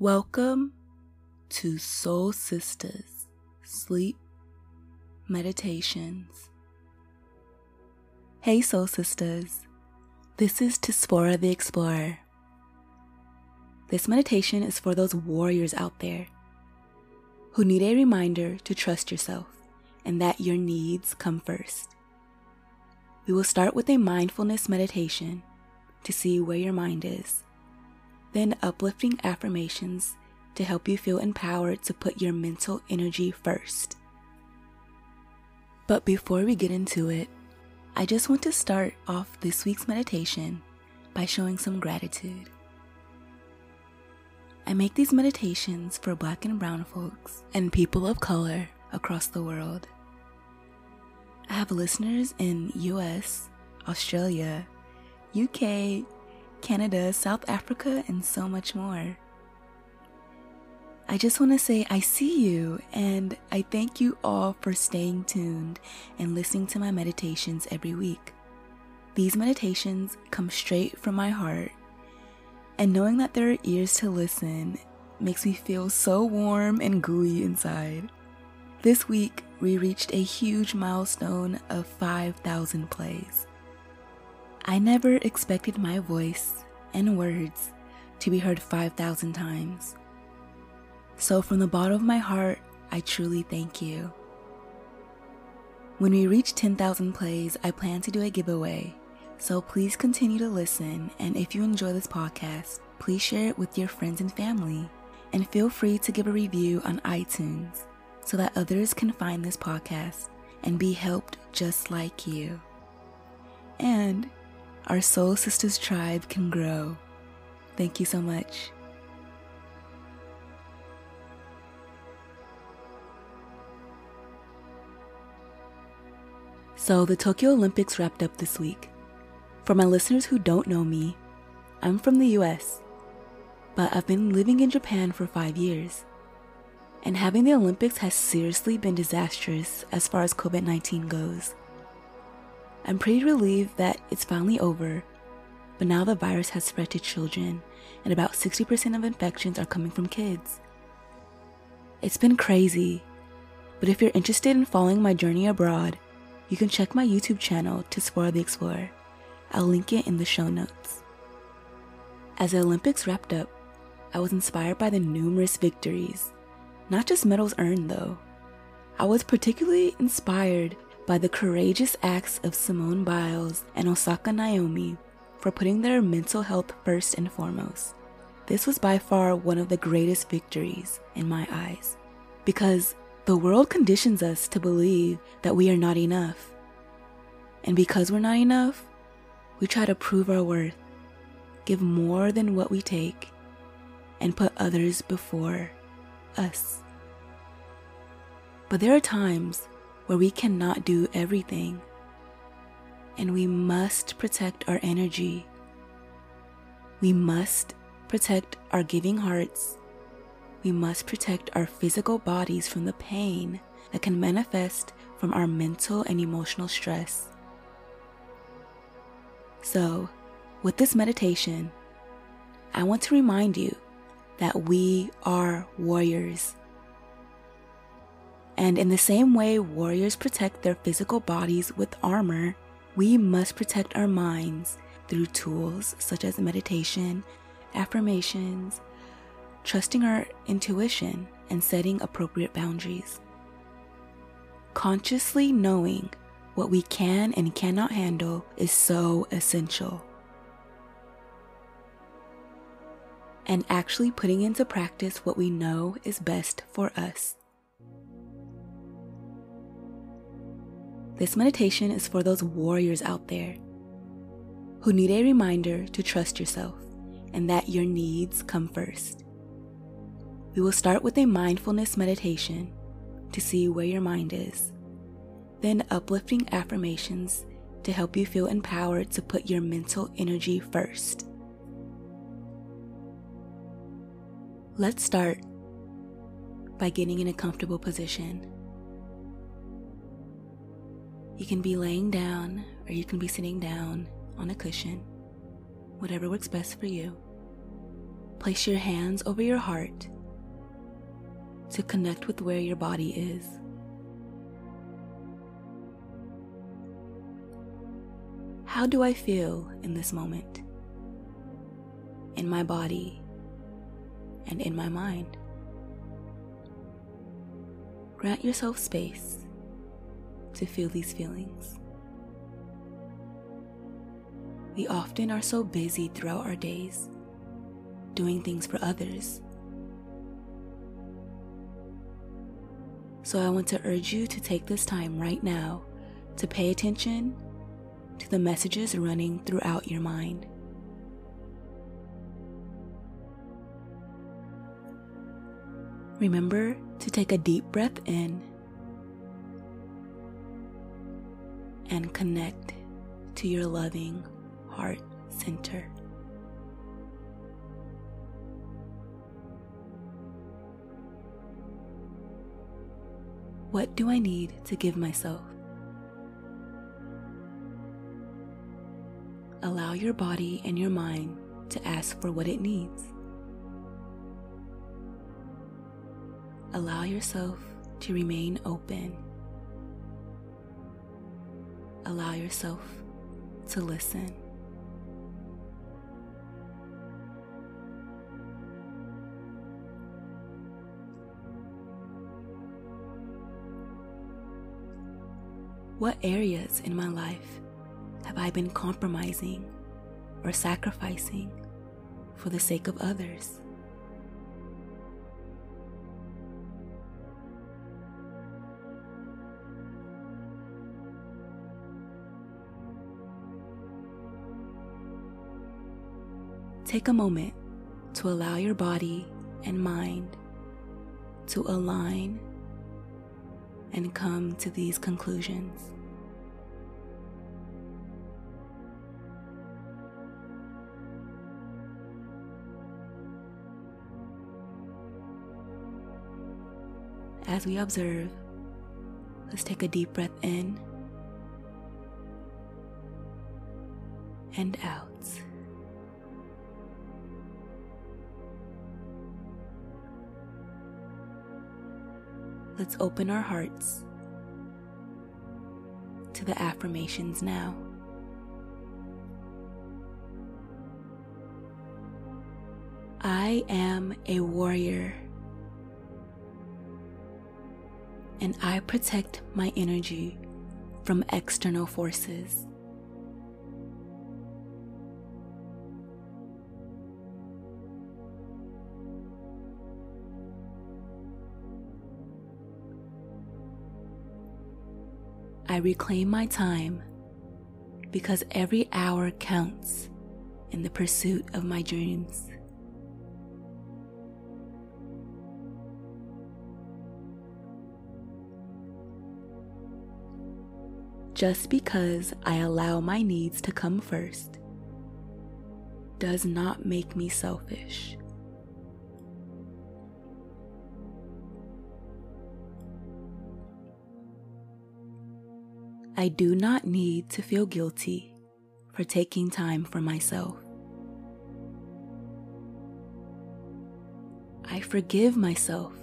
Welcome to Soul Sisters Sleep Meditations. Hey, Soul Sisters. This is Tsipporah the Explorer. This meditation is for those warriors out there who need a reminder to trust yourself and that your needs come first. We will start with a mindfulness meditation to see where your mind is then uplifting affirmations to help you feel empowered to put your mental energy first. But before we get into it, I just want to start off this week's meditation by showing some gratitude. I make these meditations for black and brown folks and people of color across the world. I have listeners in US, Australia, UK, Canada, South Africa, and so much more. I just want to say I see you and I thank you all for staying tuned and listening to my meditations every week. These meditations come straight from my heart, and knowing that there are ears to listen makes me feel so warm and gooey inside. This week, we reached a huge milestone of 5,000 plays. I never expected my voice and words to be heard 5,000 times. So, from the bottom of my heart, I truly thank you. When we reach 10,000 plays, I plan to do a giveaway. So, please continue to listen. And if you enjoy this podcast, please share it with your friends and family. And feel free to give a review on iTunes so that others can find this podcast and be helped just like you. And our Soul Sisters tribe can grow. Thank you so much. So, the Tokyo Olympics wrapped up this week. For my listeners who don't know me, I'm from the US, but I've been living in Japan for five years. And having the Olympics has seriously been disastrous as far as COVID 19 goes. I'm pretty relieved that it's finally over, but now the virus has spread to children, and about 60% of infections are coming from kids. It's been crazy, but if you're interested in following my journey abroad, you can check my YouTube channel Tsipporah the Explorer. I'll link it in the show notes. As the Olympics wrapped up, I was inspired by the numerous victories, not just medals earned though. I was particularly inspired by the courageous acts of Simone Biles and Osaka Naomi for putting their mental health first and foremost. This was by far one of the greatest victories in my eyes because the world conditions us to believe that we are not enough. And because we're not enough, we try to prove our worth, give more than what we take, and put others before us. But there are times where we cannot do everything. And we must protect our energy. We must protect our giving hearts. We must protect our physical bodies from the pain that can manifest from our mental and emotional stress. So, with this meditation, I want to remind you that we are warriors. And in the same way warriors protect their physical bodies with armor, we must protect our minds through tools such as meditation, affirmations, trusting our intuition, and setting appropriate boundaries. Consciously knowing what we can and cannot handle is so essential. And actually putting into practice what we know is best for us. This meditation is for those warriors out there who need a reminder to trust yourself and that your needs come first. We will start with a mindfulness meditation to see where your mind is, then uplifting affirmations to help you feel empowered to put your mental energy first. Let's start by getting in a comfortable position. You can be laying down or you can be sitting down on a cushion, whatever works best for you. place your hands over your heart to connect with where your body is. How do I feel in this moment? In my body and in my mind. Grant yourself space to feel these feelings. We often are so busy throughout our days doing things for others. So I want to urge you to take this time right now to pay attention to the messages running throughout your mind. Remember to take a deep breath in and connect to your loving heart center. What do I need to give myself? Allow your body and your mind to ask for what it needs. Allow yourself to remain open. Allow yourself to listen. What areas in my life have I been compromising or sacrificing for the sake of others? Take a moment to allow your body and mind to align and come to these conclusions. As we observe, let's take a deep breath in and out. Let's open our hearts to the affirmations now. I am a warrior and I protect my energy from external forces. I reclaim my time because every hour counts in the pursuit of my dreams. Just because I allow my needs to come first does not make me selfish. I do not need to feel guilty for taking time for myself. I forgive myself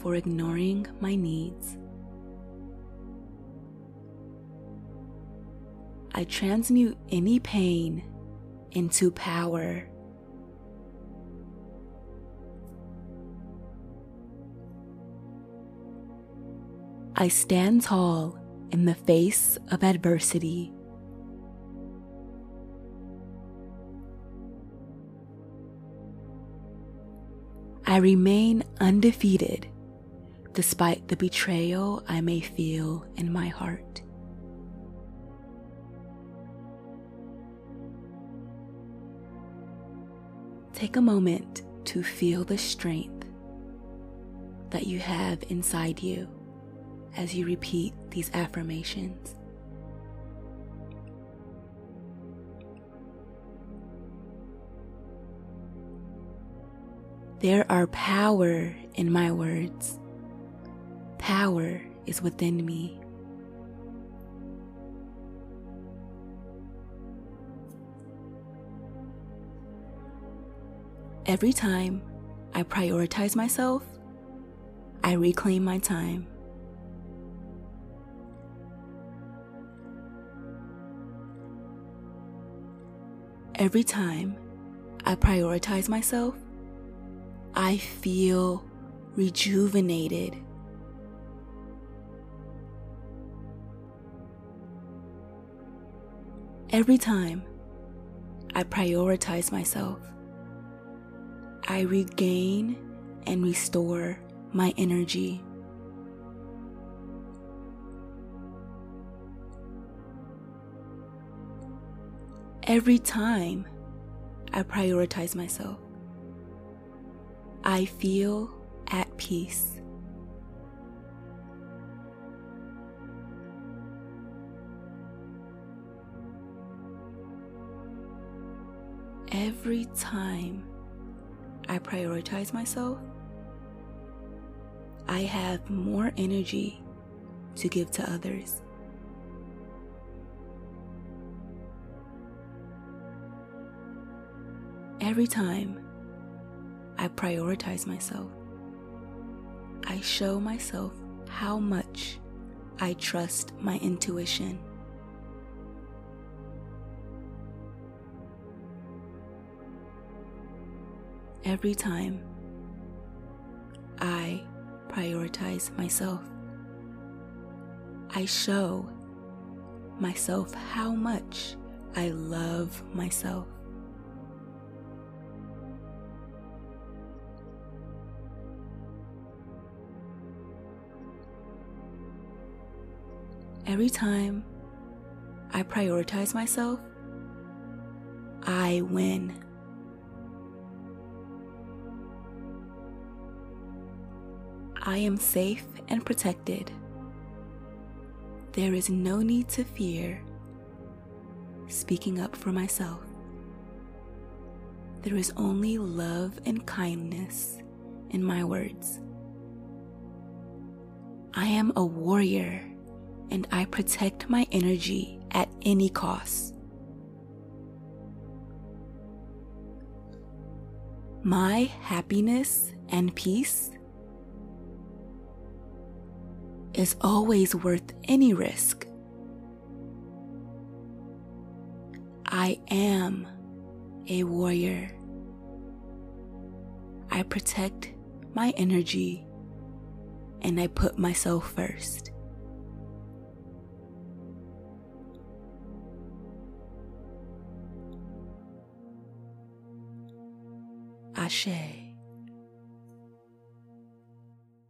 for ignoring my needs. I transmute any pain into power. I stand tall in the face of adversity. I remain undefeated despite the betrayal I may feel in my heart. Take a moment to feel the strength that you have inside you as you repeat these affirmations. There are power in my words. Power is within me. Every time I prioritize myself, I reclaim my time. Every time I prioritize myself, I feel rejuvenated. Every time I prioritize myself, I regain and restore my energy. Every time I prioritize myself, I feel at peace. Every time I prioritize myself, I have more energy to give to others. Every time I prioritize myself, I show myself how much I trust my intuition. Every time I prioritize myself, I show myself how much I love myself. Every time I prioritize myself, I win. I am safe and protected. There is no need to fear speaking up for myself. There is only love and kindness in my words. I am a warrior and I protect my energy at any cost. My happiness and peace is always worth any risk. I am a warrior. I protect my energy and I put myself first. Asé.